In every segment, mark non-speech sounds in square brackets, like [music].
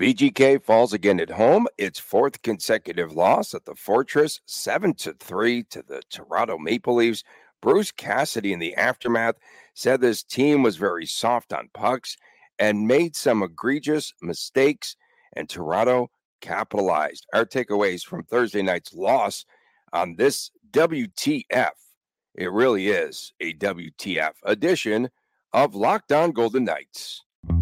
VGK falls again at home. Its fourth consecutive loss at the Fortress, 7 to 3 to the Toronto Maple Leafs. Bruce Cassidy in the aftermath said this team was very soft on pucks and made some egregious mistakes, and Toronto capitalized. Our takeaways from Thursday night's loss on this WTF. It really is a WTF edition of Locked On Golden Knights.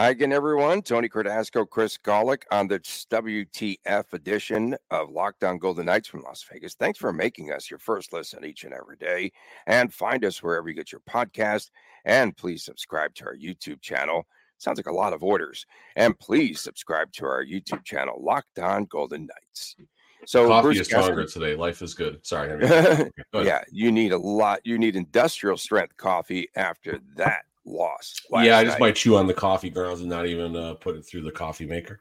Hi again, everyone. Tony Cardasco, Chris Gawlik on the WTF edition of Locked On Golden Knights from Las Vegas. Thanks for making us your first listen each and every day. And find us wherever you get your podcast. And please subscribe to our YouTube channel. Sounds like a lot of orders. And please subscribe to our YouTube channel, Locked On Golden Knights. So coffee Bruce is stronger today. Life is good. Sorry. [laughs] yeah, you need a lot. You need industrial strength coffee after that loss. Yeah, I just night. might chew on the coffee grounds and not even uh, put it through the coffee maker.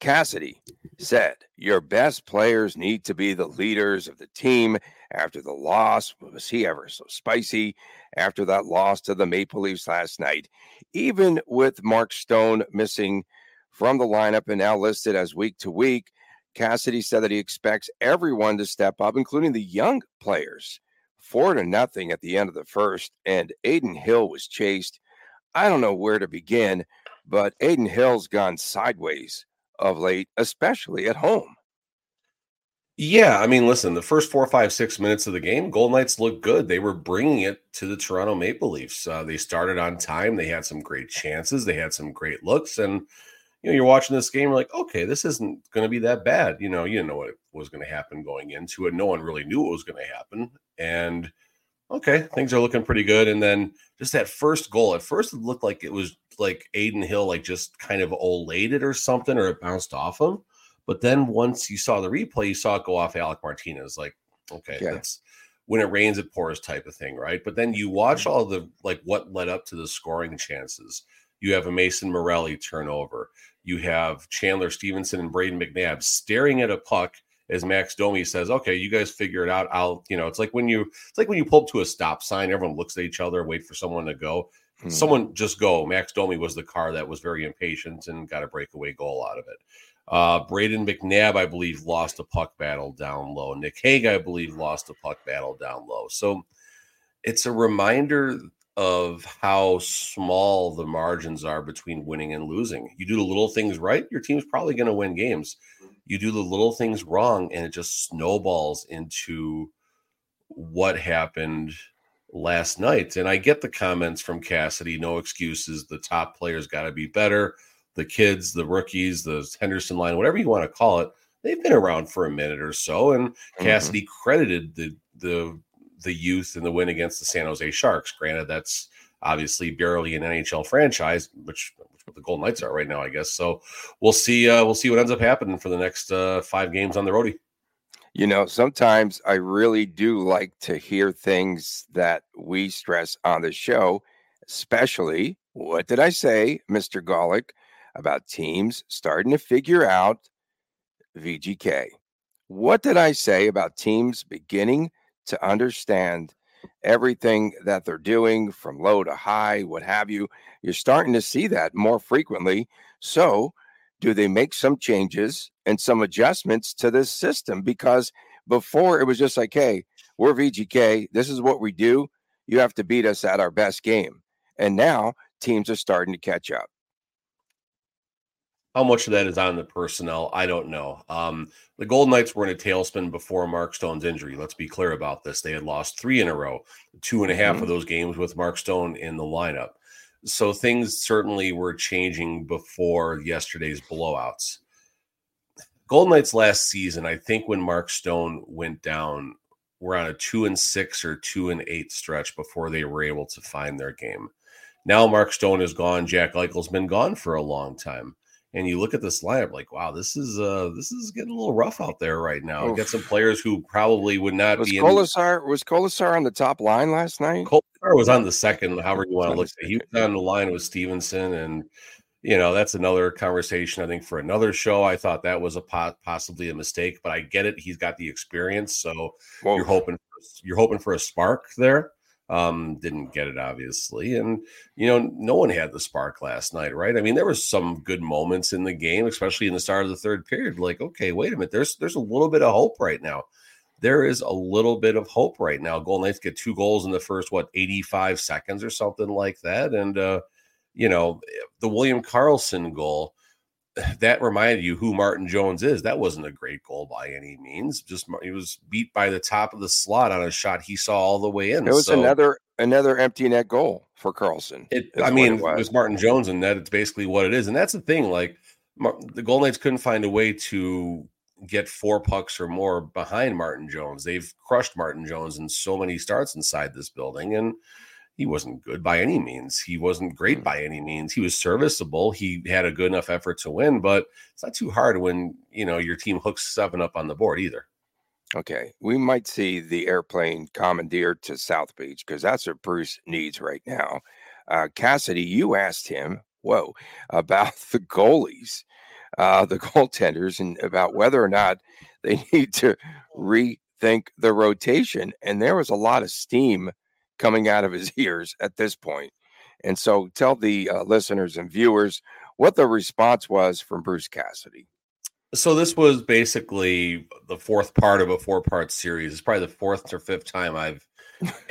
Cassidy said, Your best players need to be the leaders of the team after the loss. Was he ever so spicy after that loss to the Maple Leafs last night? Even with Mark Stone missing from the lineup and now listed as week to week, Cassidy said that he expects everyone to step up, including the young players four to nothing at the end of the first, and Adin Hill was chased. I don't know where to begin, but Adin Hill's gone sideways of late, especially at home. Yeah, I mean, listen, the first four, five, six minutes of the game, Golden Knights looked good. They were bringing it to the Toronto Maple Leafs. Uh, they started on time. They had some great chances. They had some great looks, and you know, you're watching this game, you're like, okay, this isn't going to be that bad. You know, you didn't know what was going to happen going into it. No one really knew what was going to happen. And okay, things are looking pretty good. And then just that first goal, at first it looked like it was like Adin Hill, like just kind of olated or something, or it bounced off him. But then once you saw the replay, you saw it go off Alec Martinez. Like, okay, yeah. that's when it rains, it pours type of thing, right? But then you watch all the like what led up to the scoring chances. You have a Mason Morelli turnover. You have Chandler Stephenson and Brayden McNabb staring at a puck as Max Domi says, "Okay, you guys figure it out. I'll, you know, it's like when you, it's like when you pull up to a stop sign, everyone looks at each other, wait for someone to go. Hmm. Someone just go. Max Domi was the car that was very impatient and got a breakaway goal out of it. Uh, Brayden McNabb, I believe, lost a puck battle down low. Nick Hague, I believe, lost a puck battle down low. So it's a reminder of how small the margins are between winning and losing. You do the little things right, your team's probably going to win games. You do the little things wrong, and it just snowballs into what happened last night. And I get the comments from Cassidy no excuses. The top players got to be better. The kids, the rookies, the Henderson line, whatever you want to call it, they've been around for a minute or so. And mm-hmm. Cassidy credited the the the youth in the win against the San Jose Sharks. Granted, that's obviously barely an NHL franchise, which, which the Golden Knights are right now, I guess. So we'll see. Uh, we'll see what ends up happening for the next uh, five games on the roadie. You know, sometimes I really do like to hear things that we stress on the show, especially what did I say, Mr. Gawlik, about teams starting to figure out VGK? What did I say about teams beginning to understand everything that they're doing from low to high, what have you. You're starting to see that more frequently. So, do they make some changes and some adjustments to this system? Because before it was just like, hey, we're VGK. This is what we do. You have to beat us at our best game. And now teams are starting to catch up. How much of that is on the personnel? I don't know. Um, the Golden Knights were in a tailspin before Mark Stone's injury. Let's be clear about this. They had lost three in a row, two and a half mm-hmm. of those games with Mark Stone in the lineup. So things certainly were changing before yesterday's blowouts. Golden Knights last season, I think when Mark Stone went down, were on a two and six or two and eight stretch before they were able to find their game. Now Mark Stone is gone. Jack Eichel's been gone for a long time and you look at this lineup like, wow, this is uh this is getting a little rough out there right now. Get some players who probably would not was be Kolesar, in. Was Kolesar on the top line last night? Kolesar was on the second, however you want to look at it. He was on the line with Stephenson and you know that's another conversation. I think for another show. I thought that was a pot, possibly a mistake, but I get it. He's got the experience, so Whoa. you're hoping you're hoping for a spark there. Um, didn't get it obviously, and you know, no one had the spark last night, right? I mean, there were some good moments in the game, especially in the start of the third period. Like, okay, wait a minute, there's there's a little bit of hope right now. There is a little bit of hope right now. Golden Knights get two goals in the first what 85 seconds or something like that, and uh, you know, the William Karlsson goal that reminded you who Martin Jones is. That wasn't a great goal by any means. Just he was beat by the top of the slot on a shot he saw all the way in. It was so, another another empty net goal for Karlsson. It, I mean, it was. it was. Martin Jones and that. It's basically what it is, and that's the thing. Like the Golden Knights couldn't find a way to get four pucks or more behind Martin Jones. They've crushed Martin Jones in so many starts inside this building, and he wasn't good by any means. He wasn't great mm. by any means. He was serviceable. He had a good enough effort to win, but it's not too hard when you know your team hooks seven up on the board either. Okay, we might see the airplane commandeered to South Beach because that's what Bruce needs right now. Uh, Cassidy, you asked him, whoa, about [laughs] the goalies, uh, the goaltenders, and about whether or not they [laughs] need to rethink the rotation. And there was a lot of steam coming out of his [laughs] ears at this point. And so tell the uh, listeners and viewers what the response was from Bruce Cassidy. So this was basically the fourth part of a four-part series. It's probably the fourth or fifth time I've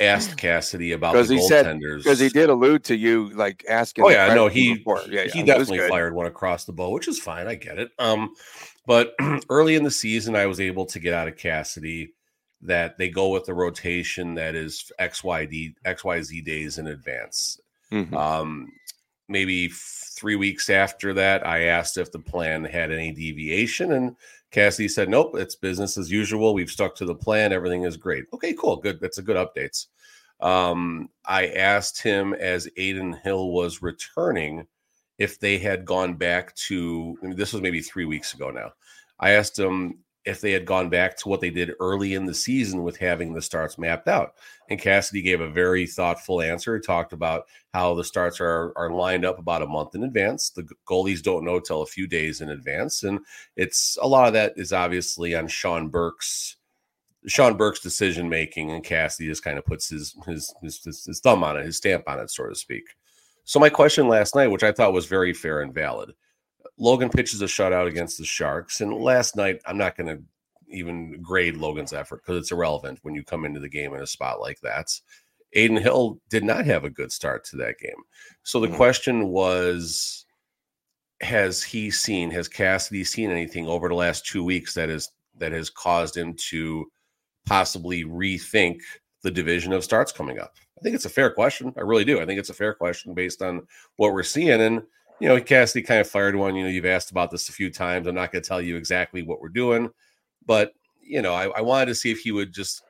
asked [laughs] Cassidy about the he goaltenders because he did allude to you like asking. Oh yeah, no, he yeah, yeah, he definitely fired one across the bow, which is fine. I get it. Um, but [clears throat] early in the season, I was able to get out of Cassidy that they go with the rotation that is XYD XYZ days in advance. Mm-hmm. Um, maybe three weeks after that, I asked if the plan had any deviation, and Cassie said, "Nope, it's business as usual. We've stuck to the plan. Everything is great." Okay, cool, good. That's a good updates. Um, I asked him as Adin Hill was returning if they had gone back to. I mean, this was maybe three weeks ago now. I asked him if they had gone back to what they did early in the season with having the starts mapped out. And Cassidy gave a very thoughtful answer. He talked about how the starts are, are lined up about a month in advance. The goalies don't know till a few days in advance. And it's a lot of that is obviously on Sean Burke's Sean Burke's decision making, and Cassidy just kind of puts his, his his, his thumb on it, his stamp on it, so to speak. So my question last night, which I thought was very fair and valid, Logan pitches a shutout against the Sharks. And last night, I'm not going to even grade Logan's effort because it's irrelevant when you come into the game in a spot like that. Adin Hill did not have a good start to that game. So the mm-hmm. question was has he seen has Cassidy seen anything over the last 2 weeks that is that has caused him to possibly rethink the division of starts coming up? I think it's a fair question. I really do. I think it's a fair question based on what we're seeing and you know, Cassidy kind of fired one. You know, you've asked about this a few times. I'm not going to tell you exactly what we're doing, but you know, I, I, wanted to see if he would just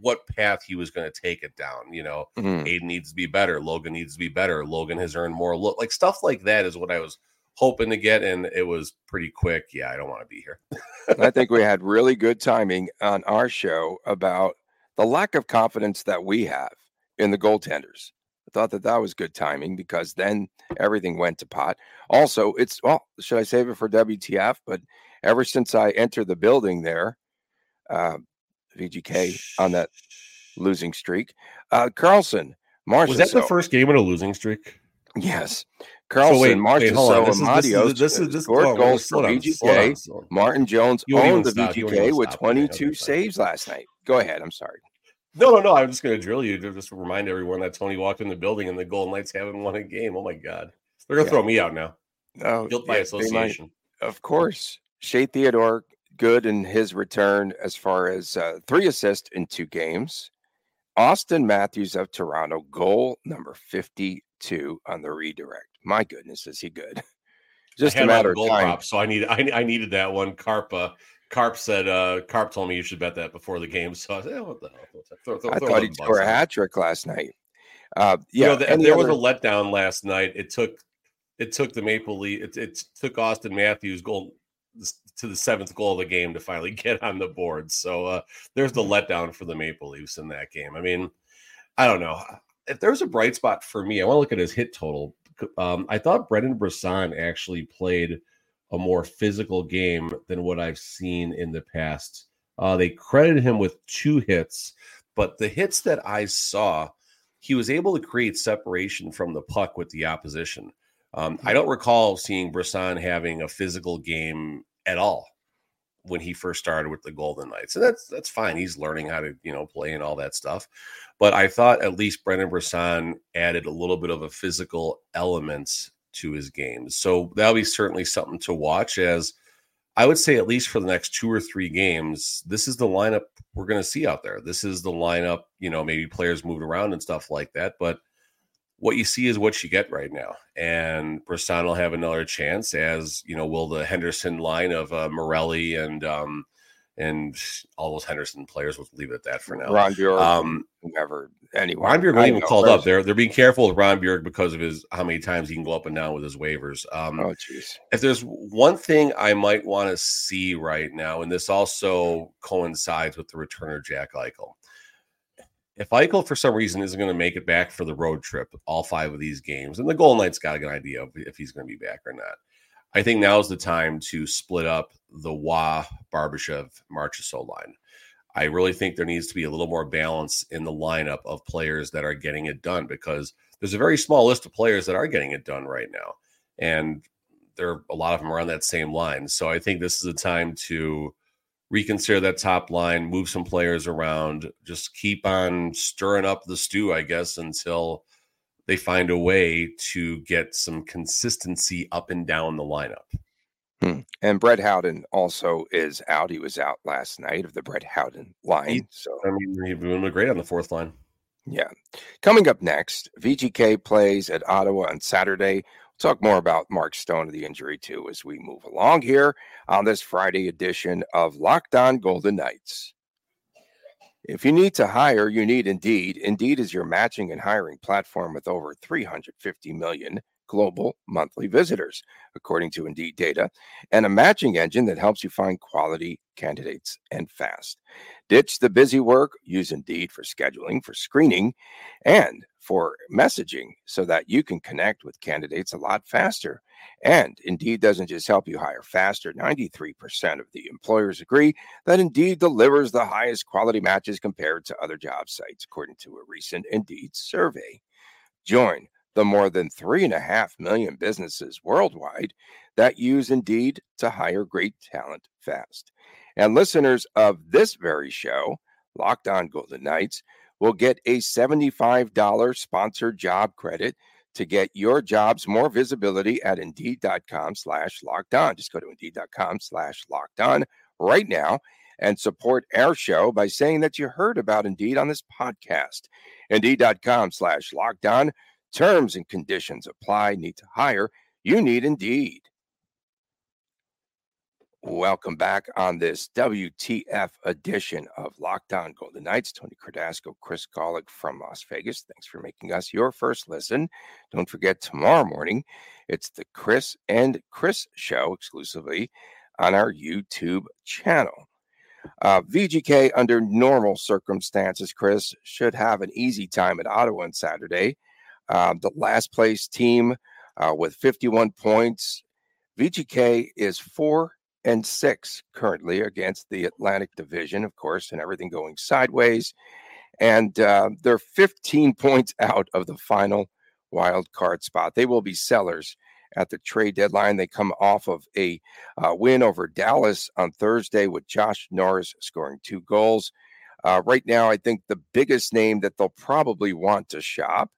what path he was going to take it down. You know, mm-hmm. Adin needs to be better. Logan needs to be better. Logan has earned more look. Like stuff like that is what I was hoping to get, and it was pretty quick. Yeah, I don't want to be here. I think we [laughs] had really good timing on our show about the lack of confidence that we have in the goaltenders. I thought that that was good timing because then everything went to pot. Also, it's well, should I save it for WTF? But ever since I entered the building there, uh, VGK on that losing streak, uh, Karlsson, Marchessault. Was that the first game in a losing streak? Yes. Karlsson, so wait, Marchessault, and Amadio this is, this scored goals for VGK. Martin Jones owned the VGK with 22 saves last night. Go ahead. I'm sorry. No, no, no. I'm just going to drill you to just remind everyone that Tony walked in the building and the Golden Knights haven't won a game. Oh my God, they're going to yeah. throw me out now. Oh, guilt by yeah, association. Of course, Shea Theodore good in his return as far as uh, three assists in two games. Auston Matthews of Toronto, goal number 52 on the redirect. My goodness, is he good? Just a matter of time. Prop, so I need I, I needed that one. Carpa Carp said, uh, Carp told me you should bet that before the game. So I said, oh, what the hell? Throw, throw, I throw thought he'd score a hat trick last night. Uh, yeah, you know, the, there other... was a letdown last night. It took it took the Maple Leaf, it, it took Auston Matthews goal to the seventh goal of the game to finally [laughs] get on the board. So uh, there's the mm-hmm. letdown for the Maple Leafs in that game. I mean, I don't know if there's a bright spot for me. I want to look at his hit total. Um, I thought Brendan Brisson actually played a more physical game than what I've seen in the past. Uh, they credited him with two hits, but the hits that I saw, he was able to create separation from the puck with the opposition. Um, I don't recall seeing Brisson having a physical game at all when he first started with the Golden Knights. And that's that's fine. He's learning how to, you know, play and all that stuff. But I thought at least Brendan Brisson added a little bit of a physical element to his games. So that'll be certainly something to watch as I would say at least for the next two or three games, this is the lineup we're going to see out there. This is the lineup, you know, maybe players moved around and stuff like that, but what you see is what you get right now. And Brisson will have another chance, as you know, will the Henderson line of uh, Morelli and um, and all those Henderson players. We'll leave it at that for now. Ron Bjork, um, whoever, anyone. Ron Bjork even called up. They're they're being careful with Ron Bjork because of his how many times he can go up and down with his waivers. Um, oh, jeez. If there's one thing I might want to see right now, and this also coincides with the return of Jack Eichel if Eichel, for some reason, isn't going to make it back for the road trip, all five of these games, and the Golden Knights got a good idea of if he's going to be back or not. I think now's the time to split up the Wah Barbashev Marchessault line. I really think there needs to be a little more balance in the lineup of players that are getting it done because there's a very small list of players that are getting it done right now. And there are a lot of them around that same line. So I think this is a time to reconsider that top line, move some players around, just keep on stirring up the stew, I guess, until they find a way to get some consistency up and down the lineup. Hmm. And Brett Howden also is out. He was out last night of the Brett Howden line. He, so I mean, he doing great on the fourth line. Yeah. Coming up next, VGK plays at Ottawa on Saturday talk more about Mark Stone and the injury too as we move along here on this Friday edition of Locked On Golden Knights. If you need to hire, you need Indeed. Indeed is your matching and hiring platform with over 350 million global monthly visitors, according to Indeed data, and a matching engine that helps you find quality candidates and fast. Ditch the busy work, use Indeed for scheduling, for screening, and for messaging so that you can connect with candidates a lot faster. And Indeed doesn't just help you hire faster. 93% of the employers agree that Indeed delivers the highest quality matches compared to other job sites, according to a recent Indeed survey. Join the more than three and a half million businesses worldwide that use Indeed to hire great talent fast. And listeners of this very show, Locked On Golden Knights, will get a $75 sponsored job credit to get your jobs more visibility at indeed.com slash locked on. Just go to indeed.com slash locked on right now and support our show by saying that you heard about Indeed on this podcast. Indeed.com slash locked on. Terms and conditions apply. Need to hire. You need Indeed. Welcome back on this WTF edition of Locked On Golden Knights. Tony Cardasco, Chris Gawlik from Las Vegas. Thanks for making us your first listen. Don't forget, tomorrow morning, it's the Chris and Chris show exclusively on our YouTube channel. Uh, VGK, under normal circumstances, Chris should have an easy time at Ottawa on Saturday. Uh, the last place team uh, with 51 points. VGK is four and six currently against the Atlantic Division, of course, and everything going sideways. And uh, they're 15 [laughs] points out of the final wild card spot. They will be sellers at the trade deadline. They come off of a uh, win over Dallas on Thursday with Josh Norris scoring two goals. Uh, right now, I think the biggest name that they'll probably want to shop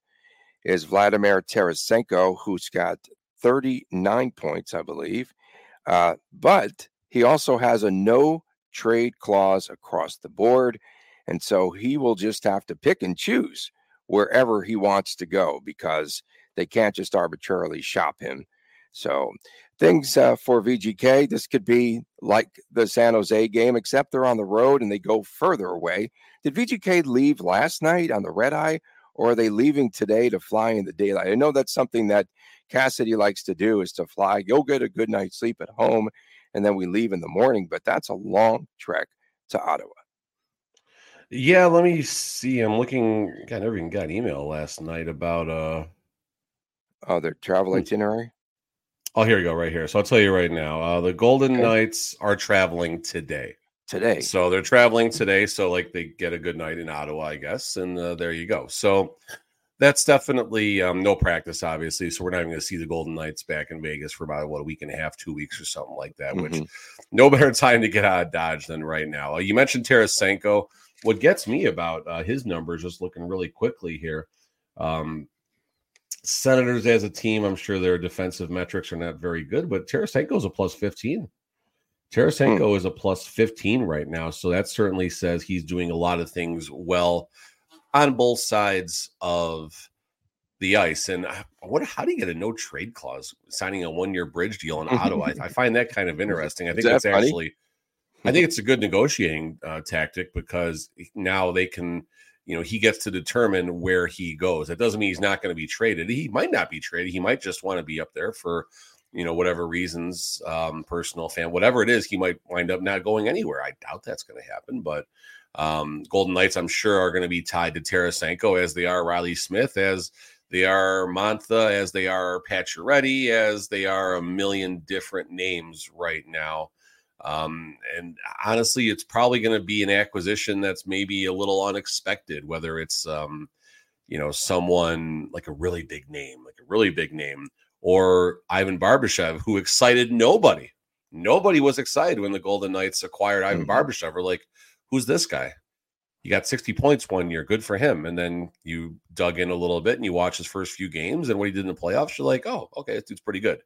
is Vladimir Tarasenko, who's got 39 points, I believe. Uh, but he also has a no trade clause across the board. And so he will just have to pick and choose wherever he wants to go because they can't just arbitrarily shop him. So things uh, for VGK, this could be like the San Jose game, except they're on the road and they go further away. Did VGK leave last night on the red eye, or are they leaving today to fly in the daylight? I know that's something that Cassidy likes to do is to fly, go get a good night's sleep at home, and then we leave in the morning. But that's a long trek to Ottawa. Yeah, let me see. I'm looking. God, I never even got an email last night about uh oh their travel Hmm. itinerary. Oh, here we go, right here. So I'll tell you right now. Uh, the Golden Okay. Knights are traveling today. Today. So they're traveling today. So like they get a good night in Ottawa, I guess, and uh, there you go. So that's definitely um, no practice, obviously. So we're not even going to see the Golden Knights back in Vegas for about what a week and a half, two weeks or something like that. Which Mhm. no better [laughs] time to get out of Dodge than right now. Uh, you mentioned Tarasenko. What gets me about uh, his numbers, just looking really quickly here. Um, Senators as a team, I'm sure their defensive metrics are not very good, but Tarasenko is a plus 15. Tarasenko is a plus 15 right now. So that certainly says he's doing a lot of things well on both sides of the ice. And I wonder how do you get a no trade clause signing a one year bridge deal in Ottawa? I, I find that kind of [laughs] interesting. I think funny? actually, I think it's a good negotiating uh, tactic because now they can, you know, he gets to determine where he goes. That doesn't mean he's not going to be traded. He might not be traded. He might just want to be up there for, you know, whatever reasons, um, personal fan, whatever it is, he might wind up not going anywhere. I doubt that's going to happen, but um, Golden Knights, I'm sure, are going to be tied to Tarasenko as they are Reilly Smith, as they are Mantha, as they are Pacioretty, as they are a million different names right now. Um, and honestly, it's probably going to be an acquisition that's maybe a little unexpected, whether it's, um, you know, someone like a really big name, like a really big name, or Ivan Barbashev, who excited nobody. Nobody was excited when the Golden Knights acquired Ivan Mhm. Barbashev. We're like, who's this guy? He got 60 points one year. Good for him. And then you dug in a little bit and you watch his first few games and what he did in the playoffs. You're like, oh, okay, this dude's pretty good.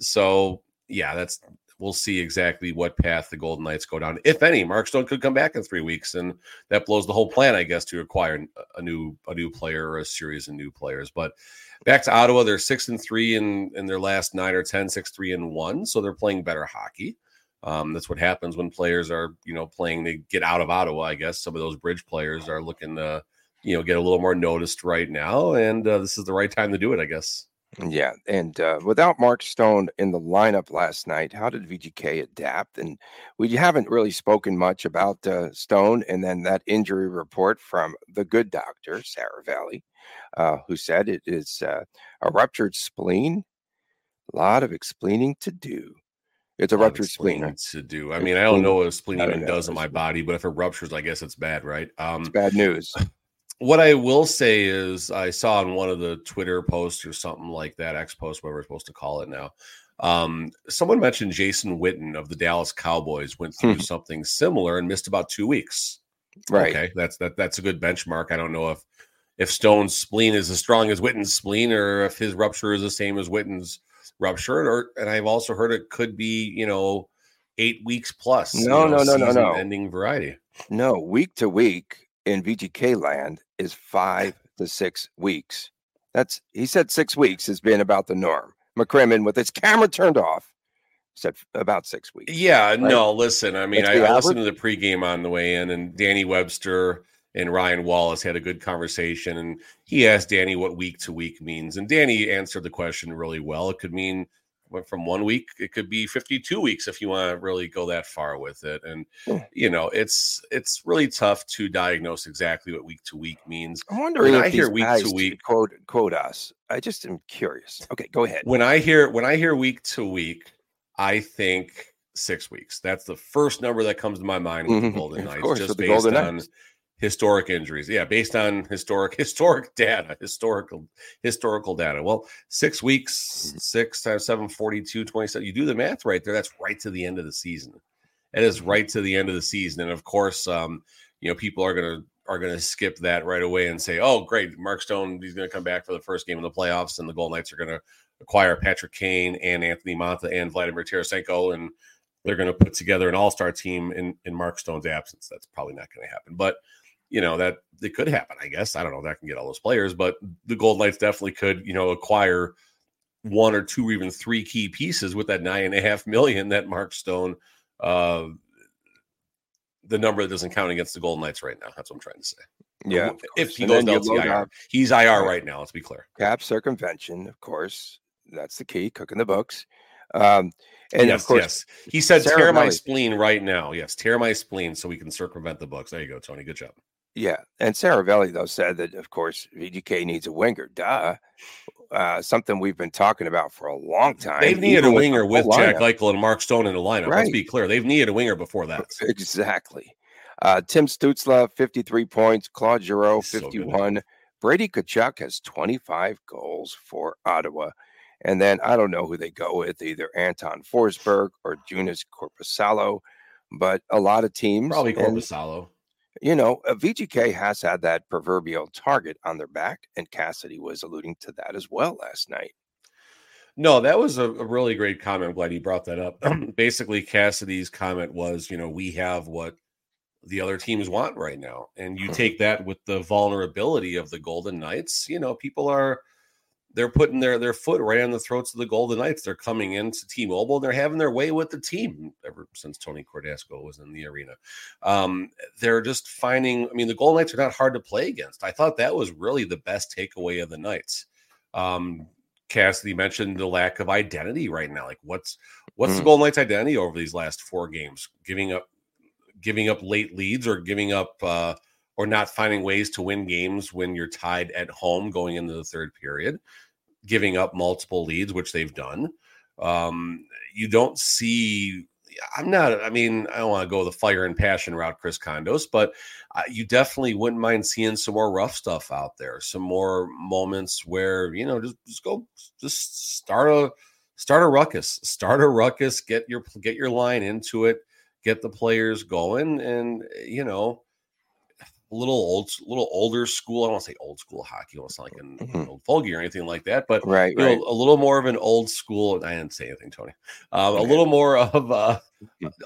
So, yeah, that's we'll see exactly what path the Golden Knights go down. If any, Mark Stone could come back in three weeks, and that blows the whole plan, I guess, to acquire a new a new player or a series of new players. But back to Ottawa, they're six and three in in their last nine or ten, six, three and one. So they're playing better hockey. Um, that's what happens when players are, you know, playing. They get out of Ottawa. I guess some of those bridge players are looking to, you know, get a little more noticed right now, and uh, this is the right time to do it. I guess. Yeah, and uh, without Mark Stone in the lineup last night, how did VGK adapt? And we haven't really spoken much about uh, Stone, and then that injury report from the good doctor Seravalli, uh, who said it is uh, a ruptured spleen. A lot of explaining to do. It's a ruptured spleen. to do. I mean, I don't know what a spleen even does in my body, but if it ruptures, I guess it's bad, right? Um, It's bad news. What I will say is I saw on one of the Twitter posts or something like that, X post, whatever we're supposed to call it now. Um, someone mentioned Jason Witten of the Dallas Cowboys went through something similar and missed about two weeks. Right. Okay, that's that that's a good benchmark. I don't know if if Stone's spleen is as strong as Witten's spleen, or if his rupture is the same as Witten's rupture. Or and I've also heard it could be you know eight weeks plus. you No, know, no, no, no, no. Ending variety. No, week to week in VGK land is five to six weeks. That's he said six weeks has been about the norm. McCrimmon with his camera turned off said about six weeks. Yeah, no, listen. I mean, I, I listened to the pregame on the way in, and Danny Webster and Ryan Wallace had a good conversation. And he asked Danny what week to week means. And Danny answered the question really well. It could mean from one week, it could be 52 weeks if you want to really go that far with it. And you know, it's it's really tough to diagnose exactly what week to week means. I'm wondering When if I hear week to week- quote quote us. I just am curious. Okay, go ahead. When I hear when I hear week to week, I think six weeks. That's the first number that comes to my mind with Mhm, the Golden Knights, course, just based Golden on Knights. Historic injuries. Yeah, based on historic [laughs] historic data, historical historical data. Well, six Mm-hmm. weeks, six times seven, 42, 27. You do the math right there. That's right to the end of the season. It is right to the end of the season. And of course, um, you know, people are gonna are gonna skip that right away and say, Oh, great, Mark Stone, he's gonna come back for the first game of the playoffs, and the Golden Knights are gonna acquire Patrick Kane and Anthony Mantha and Vladimir Tarasenko, and they're going to put together an all-star team in in Mark Stone's absence. That's probably not going to happen, but you know that it could happen. I guess I don't know. That can get all those players, but the Golden Knights definitely could, you know, acquire one or two or even three key pieces with that nine and a half million that Mark Stone. Uh, the number that doesn't count against the Golden Knights right now. That's what I'm trying to say. Yeah, if he goes down IR, he's IR Right. now. Let's be clear. cap circumvention, of course. That's the key. Cooking the books. Um, and yes, of course, yes. He said, Sarah tear my spleen right now. Yes, tear my spleen so we can circumvent the books. There you go, Tony. Good job. Yeah, and Seravalli though said that of course VGK needs a winger. Duh, uh, something we've been talking about for a long time. They've needed a winger with Jack. Eichel and Mark Stone in the lineup. Let's be clear. They've needed a winger before that. [laughs] Exactly. Uh, Tim Stützle, 53 points. Claude Giroux, He's so 51. Brady Tkachuk has 25 goals for Ottawa. And then I don't know who they go with, either Anton Forsberg or Joonas Korpisalo, but a lot of teams. Probably and, Korpisalo. You know, uh, VGK has had that proverbial target on their back, and Cassidy was alluding to that as well last night. No, that was a, a really great comment. I'm glad you brought that up. [clears throat] Basically, Cassidy's comment was, you know, we have what the other teams want right now. And you Mhm. take that with the vulnerability of the Golden Knights, you know, people are they're putting their their foot right on the throats of the Golden Knights. They're coming into T-Mobile. They're having their way with the team ever since Tony Cordasco was in the arena. Um, they're just finding. I mean, the Golden Knights are not hard to play against. I thought that was really the best takeaway of the Knights. Um, Cassidy mentioned the lack of identity right now. Like, what's what's the Mm. Golden Knights' identity over these last four games? Giving up, giving up late leads, or giving up, uh, or not finding ways to win games when you're tied at home going into the third period. Giving up multiple leads, which they've done. Um, you don't see. I'm not. I mean, I don't want to go the fire and passion route, Chris Condos, but uh, you definitely wouldn't mind seeing some more rough stuff out there. Some more moments where you know just just go just start a start a ruckus, start a ruckus, get your get your line into it, get the players going, and you know a little old, little older school. I don't want to say old school hockey. I don't sound like an, Mhm. old fogey or anything like that, but Right, right. know, a little more of an old school. I didn't say anything, Tony. Um, a little more of uh,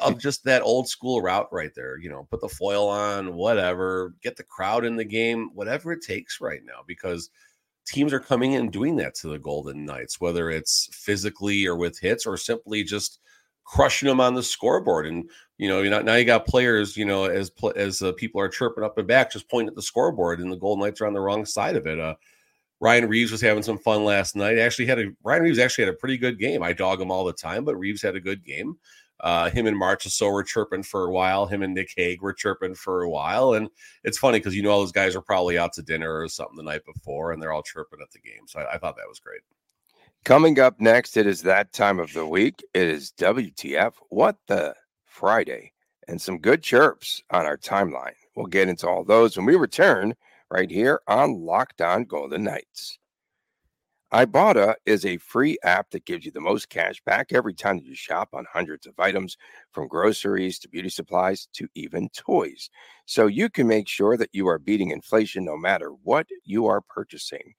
of just that old school route right there. You know, put the foil on, whatever, get the crowd in the game, whatever it takes right now, because teams are coming in doing that to the Golden Knights, whether it's physically or with hits or simply just crushing them on the scoreboard. And you know, know, now you got players, you know, as as uh, people are chirping up and back, just pointing at the scoreboard, and the Golden Knights are on the wrong side of it. Uh, Ryan Reaves was having some fun last night. Actually, had a Ryan Reaves actually had a pretty good game. I dog him all the time, but Reaves had a good game. Uh, him and Marchessault were chirping for a while. Him and Nick Hague were chirping for a while, and it's funny because you know all those guys are probably out to dinner or something the night before, and they're all chirping at the game. So I, I thought that was great. Coming up next, it is that time of the week. It is WTF, What the Friday, and some good chirps on our timeline. We'll get into all those when we return right here on Locked On Golden Knights. Ibotta is a free app that gives you the most cash back every time you shop on hundreds of items, from groceries to beauty supplies to even toys. So you can make sure that you are beating inflation no matter what you are purchasing.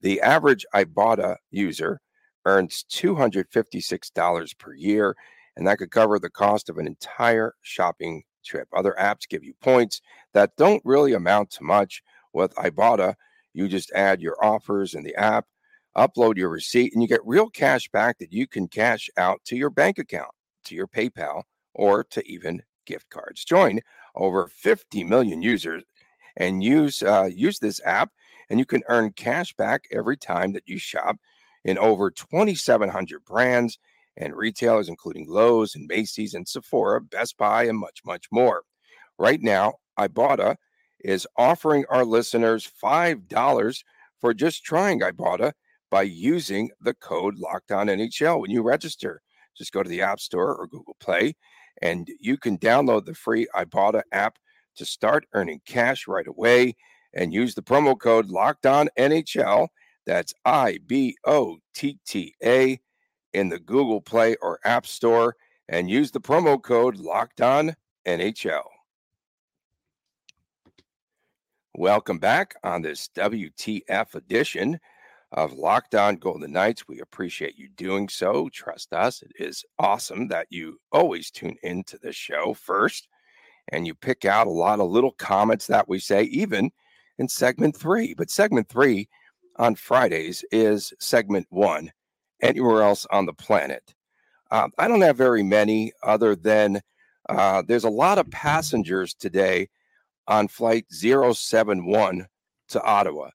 The average Ibotta user earns $256 per year, and that could cover the cost of an entire shopping trip. Other apps give you points that don't really amount to much. With Ibotta, you just add your offers in the app, upload your receipt, and you get real cash back that you can cash out to your bank account, to your PayPal, or to even gift cards. Join over 50 million users and use uh, use this app, and you can earn cash back every time that you shop in over 2,700 brands and retailers, including Lowe's and Macy's and Sephora, Best Buy, and much, much more. Right now, Ibotta is offering our listeners $5 for just trying Ibotta by using the code Locked On NHL when you register. Just go to the App Store or Google Play, and you can download the free Ibotta app to start earning cash right away and use the promo code Locked On NHL. That's I B O T T A in the Google Play or App Store and use the promo code Locked On NHL. Welcome back on this WTF edition of Locked On Golden Knights. We appreciate you doing so. Trust us, it is awesome that you always tune into the show first and you pick out a lot of little comments that we say, even in segment three. But segment three on Fridays is segment one, anywhere else on the planet. Um, I don't have very many other than uh, there's a lot of passengers today on flight 071 to Ottawa.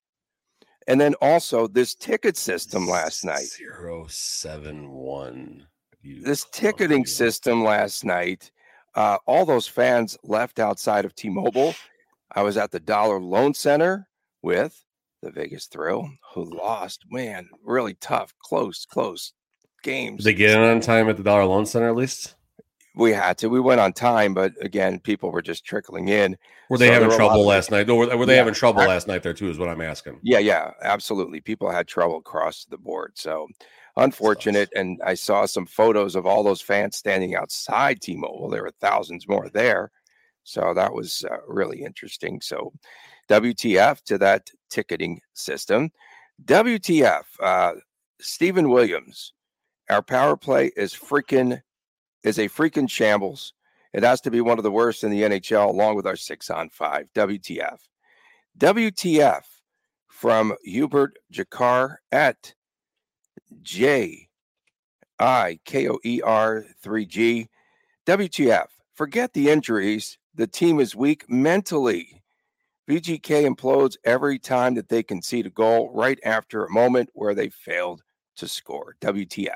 And then also this ticket system last night. Zero seven one. This ticketing system last night. Uh, all those fans left outside of T-Mobile. I was at the Dollar Loan Center with the Vegas Thrill, who lost. Man, really tough, close, close games. Did they get in on time at the Dollar Loan Center at least? We had to. We went on time, but again, people were just trickling in. Were they so having trouble last night? Or were they yeah, having trouble last night there too? Is what I'm asking. Yeah, yeah, absolutely. People had trouble across the board. So unfortunate. And I saw some photos of all those fans standing outside T-Mobile. There were thousands more there. So that was uh, really interesting. So WTF to that ticketing system. WTF, uh, Stephen Williams, our power play is freaking is a freaking shambles. It has to be one of the worst in the NHL, along with our six on five. WTF. WTF from Hubert Jakar at J I K O E R 3G. WTF. Forget the injuries. The team is weak mentally. VGK implodes every time that they concede a goal right after a moment where they failed to score. WTF.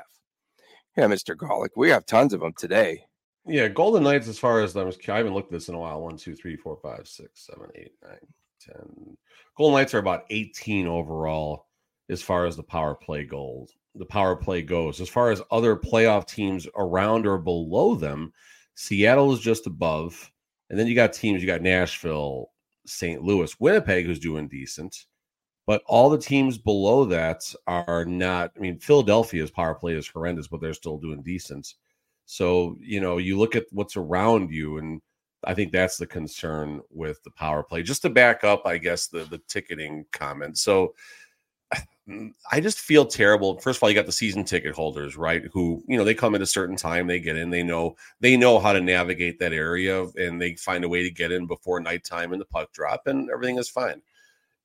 Yeah, Mr. Gawlik, we have tons of them today. Yeah, Golden Knights, as far as I haven't looked at this in a while. One, two, three, four, five, six, seven, eight, nine, ten. Golden Knights are about 18 overall as far as the power play goals. The power play goes. As far as other playoff teams around or below them, Seattle is just above. And then you got teams, you got Nashville, St. Louis, Winnipeg, who's doing decent. But all the teams below that are not. I mean, Philadelphia's power play is horrendous, but they're still doing decent. So, you know, you look at what's around you, and I think that's the concern with the power play. Just to back up, I guess, the the ticketing comment. So Mm, I just feel terrible. First of all, you got the season ticket holders, right? Who, you know, they come at a certain time, they get in, they know they know how to navigate that area and they find a way to get in before nighttime and the puck drop and everything is fine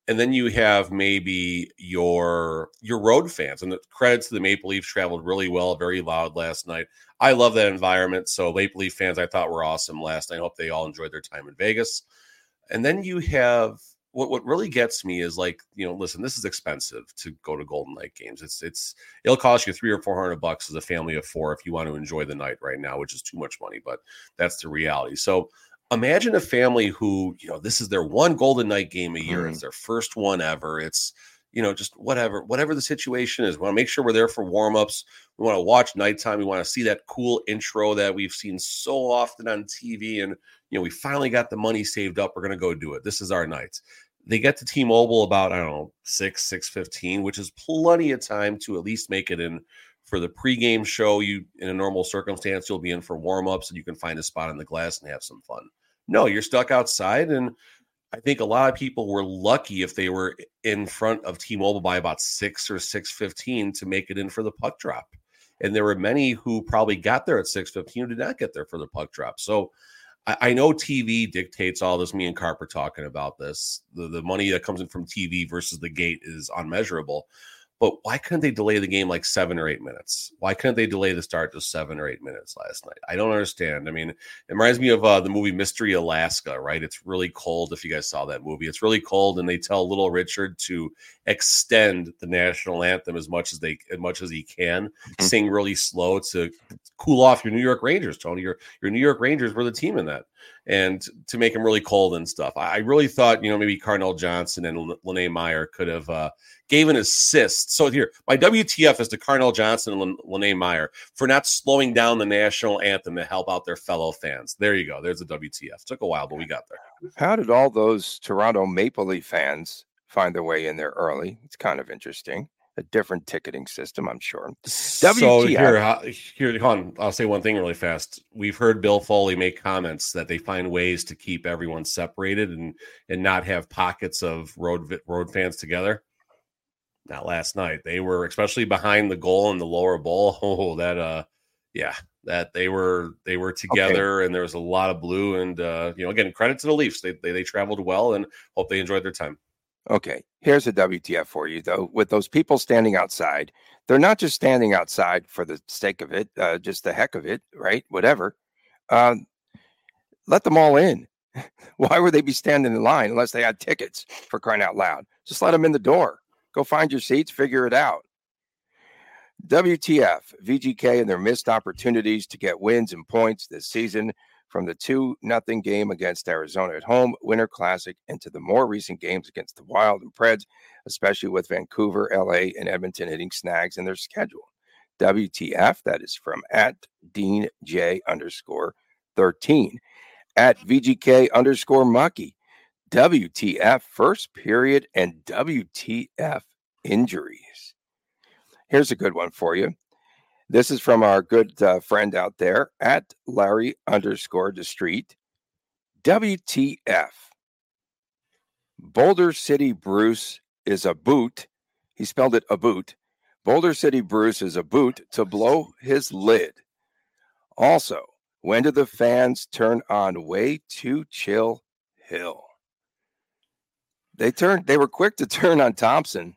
and then you have maybe your your road fans and the credits to the maple leafs traveled really well very loud last night i love that environment so maple leaf fans i thought were awesome last night i hope they all enjoyed their time in vegas and then you have what, what really gets me is like you know listen this is expensive to go to golden knight games it's it's it'll cost you three or four hundred bucks as a family of four if you want to enjoy the night right now which is too much money but that's the reality so imagine a family who, you know, this is their one Golden Knight game a year. Mm. It's their first one ever. It's, you know, just whatever, whatever the situation is. We want to make sure we're there for warmups. We want to watch nighttime. We want to see that cool intro that we've seen so often on TV. And, you know, we finally got the money saved up. We're to go do it. This is our night. They get to T-Mobile about, I don't know, 6, 6.15, which is plenty of time to at least make it in for the pregame show. You, in a normal circumstance, you'll be in for warmups and you can find a spot in the glass and have some fun. No, you're stuck outside. And I think a lot of people were lucky if they were in front of T-Mobile by about six or six fifteen to make it in for the puck drop. And there were many who probably got there at six fifteen who did not get there for the puck drop. So I, I know TV dictates all this. Me and Carper talking about this. The the money that comes in from TV versus the gate is unmeasurable. But why couldn't they delay the game like seven or eight minutes? Why couldn't they delay the start to seven or eight minutes last night? I don't understand. I mean, it reminds me of uh, the movie Mystery Alaska, right? It's really cold. If you guys saw that movie, it's really cold, and they tell Little Richard to extend the national anthem as much as they as much as he can, mm-hmm. sing really slow to cool off your New York Rangers. Tony, your your New York Rangers were the team in that and to make him really cold and stuff. I really thought, you know, maybe Carnell Johnson and Lene Meyer could have uh, gave an assist. So here, my WTF is to Carnell Johnson and Lene Meyer for not slowing down the national anthem to help out their fellow fans. There you go. There's a WTF. Took a while, but we got there. How did all those Toronto Maple Leaf fans find their way in there early? It's kind of interesting a different ticketing system, I'm sure. WTF. So here, here, hold on. I'll say one thing really fast. We've heard Bill Foley make comments that they find ways to keep everyone separated and and not have pockets of road road fans together. Not last night. They were especially behind the goal in the lower bowl. [laughs] Oh, that uh, yeah, that they were they were together okay. and there was a lot of blue and uh, you know again credit to the Leafs. They, they they traveled well and hope they enjoyed their time. Okay, here's a WTF for you though. With those people standing outside, they're not just standing outside for the sake of it, uh, just the heck of it, right? Whatever. Uh, let them all in. [laughs] Why would they be standing in line unless they had tickets for crying out loud? Just let them in the door. Go find your seats, figure it out. WTF, VGK and their missed opportunities to get wins and points this season from the 2 nothing game against Arizona at home, Winter Classic, into the more recent games against the Wild and Preds, especially with Vancouver, LA, and Edmonton hitting snags in their schedule. WTF, that is from at Dean J underscore 13, at VGK underscore Mucky. WTF first period and WTF injuries. Here's a good one for you. This is from our good uh, friend out there at Larry underscore the street. WTF. Boulder City Bruce is a boot. He spelled it a boot. Boulder City Bruce is a boot to blow his lid. Also, when did the fans turn on way too chill hill? They turned they were quick to turn on Thompson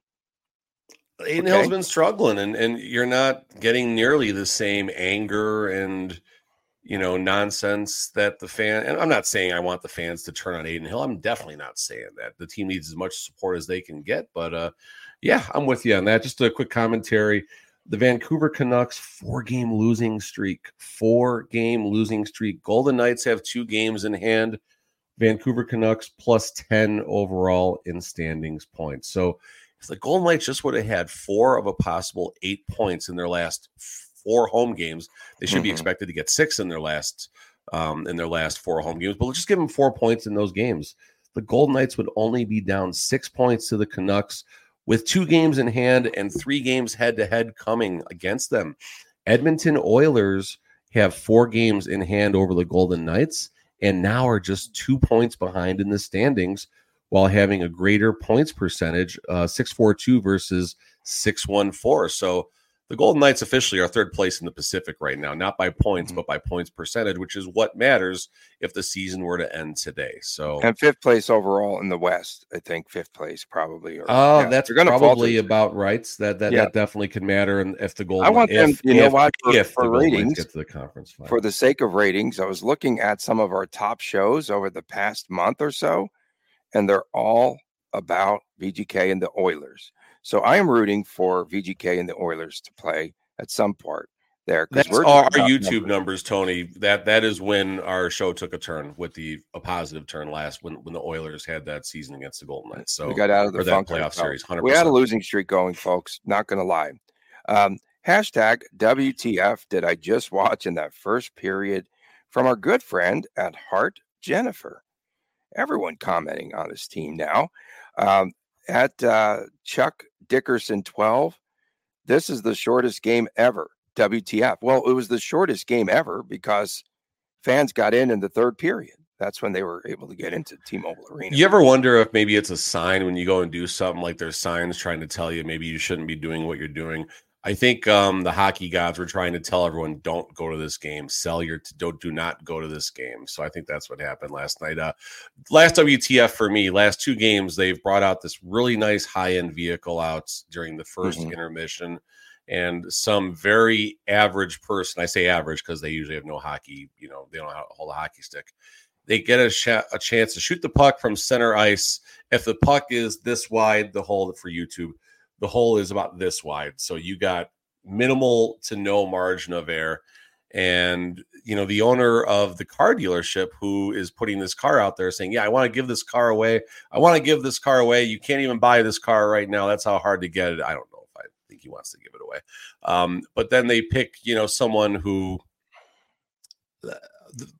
Adin okay. Hill's been struggling, and and you're not getting nearly the same anger and you know nonsense that the fan. And I'm not saying I want the fans to turn on Adin Hill. I'm definitely not saying that. The team needs as much support as they can get. But uh, yeah, I'm with you on that. Just a quick commentary. The Vancouver Canucks four game losing streak, four game losing streak. Golden Knights have two games in hand. Vancouver Canucks plus 10 overall in standings points. So the Golden Knights just would have had four of a possible eight points in their last four home games, they should mm-hmm. be expected to get six in their last um, in their last four home games. But let's just give them four points in those games. The Golden Knights would only be down six points to the Canucks with two games in hand and three games head to head coming against them. Edmonton Oilers have four games in hand over the Golden Knights and now are just two points behind in the standings while having a greater points percentage, uh, 642 versus 614. So the Golden Knights officially are third place in the Pacific right now, not by points, mm-hmm. but by points percentage, which is what matters if the season were to end today. So and fifth place overall in the West, I think fifth place probably. Or, oh, yeah, that's probably about right. That that, yeah. that definitely could matter. And if the Golden, I want them, if, you know what, for, if for ratings get to the conference final. for the sake of ratings, I was looking at some of our top shows over the past month or so and they're all about VGK and the Oilers. So I am rooting for VGK and the Oilers to play at some part there. That's our, our YouTube numbers. numbers. Tony. That that is when our show took a turn with the a positive turn last when when the Oilers had that season against the Golden Knights. So we got out of the that playoff series. 100%. We had a losing streak going, folks. Not going to lie. Um, hashtag WTF did I just watch in that first period from our good friend at Heart Jennifer everyone commenting on his team now. Um, at uh, Chuck Dickerson 12, this is the shortest game ever. WTF. Well, it was the shortest game ever because fans got in in the third period. That's when they were able to get into T-Mobile Arena. You ever wonder if maybe it's a sign when you go and do something like there's signs trying to tell you maybe you shouldn't be doing what you're doing? I think um, the hockey gods were trying to tell everyone, don't go to this game. Sell your, don't, do not go to this game. So I think that's what happened last night. Uh, last WTF for me, last two games, they've brought out this really nice high end vehicle out during the 1st mm-hmm. intermission. And some very average person, I say average because they usually have no hockey, you know, they don't know how to hold a hockey stick. They get a, sh- a chance to shoot the puck from center ice. If the puck is this wide, the hole for YouTube the hole is about this wide. So you got minimal to no margin of error. And you know, the owner of the car dealership who is putting this car out there saying, Yeah, I want to give this car away. I want to give this car away. You can't even buy this car right now. That's how hard to get it. I don't know if I think he wants to give it away. Um, but then they pick, you know, someone who the,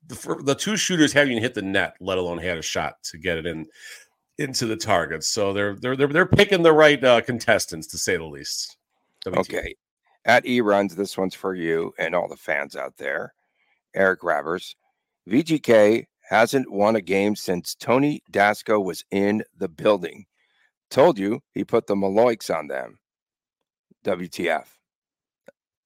the, the two shooters haven't even hit the net, let alone had a shot to get it in into the targets. So they're they're they're, they're picking the right uh, contestants to say the least. WT. Okay. At E runs, this one's for you and all the fans out there. Eric Ravers, VGK hasn't won a game since Tony Dasco was in the building. Told you he put the Maloiks on them. WTF.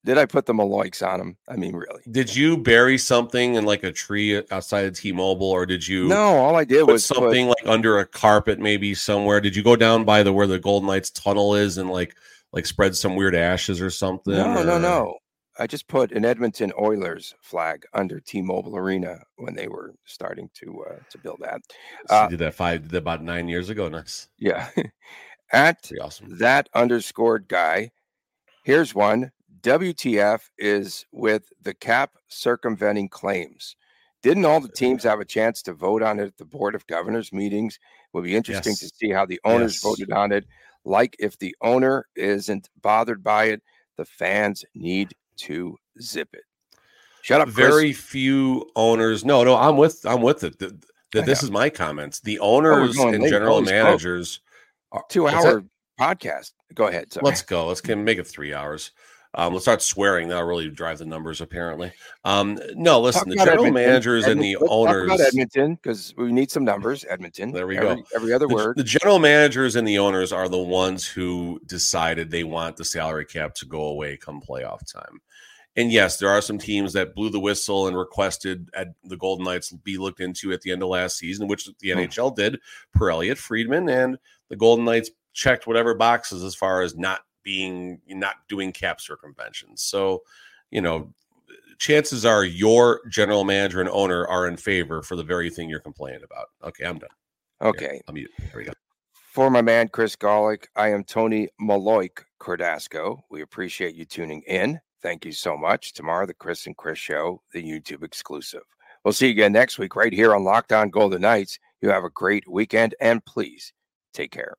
Did I put the Maloiks on him? I mean, really. Did you bury something in like a tree outside of T-Mobile, or did you? No, all I did was something put... like under a carpet, maybe somewhere. Did you go down by the where the Golden Knights tunnel is and like like spread some weird ashes or something? No, or... no, no. I just put an Edmonton Oilers flag under T-Mobile Arena when they were starting to uh, to build that. So uh, did that five did that about nine years ago. Nice. Yeah. [laughs] At awesome. that underscored guy, here's one. WTF is with the cap circumventing claims. Didn't all the teams have a chance to vote on it at the Board of Governors meetings? It would be interesting Yes. to see how the owners Yes. voted on it. Like if the owner isn't bothered by it, the fans need to zip it. Shut up, Chris. Very few owners. No, no, I'm with I'm with it. Th- th- I this is my comments. The oh, owners going and general managers. Two hour podcast. Go ahead. Sorry. Let's go. Let's can make it three hours. Um, let's start swearing. That'll really drive the numbers. Apparently, um, no. Listen, Talk the general Edmonton. managers and the owners. about Edmonton because we need some numbers. Edmonton. There we every, go. Every other the, word. the general managers and the owners are the ones who decided they want the salary cap to go away come playoff time. And yes, there are some teams that blew the whistle and requested at the Golden Knights be looked into at the end of last season, which the Hmm. NHL did per Elliotte Friedman, and the Golden Knights checked whatever boxes as far as not being not doing cap circumventions. So, you know, chances are your general manager and owner are in favor for the very thing you're complaining about. Okay, I'm done. okay. I'm mute. There we go. For my man Chris Gawlik, I am Tony Maloik Cordasco. We appreciate you tuning in. Thank you so much. Tomorrow, the Chris and Chris Show, the YouTube exclusive. We'll see you again next week right here on Locked On Golden Knights. You have a great weekend and please take care.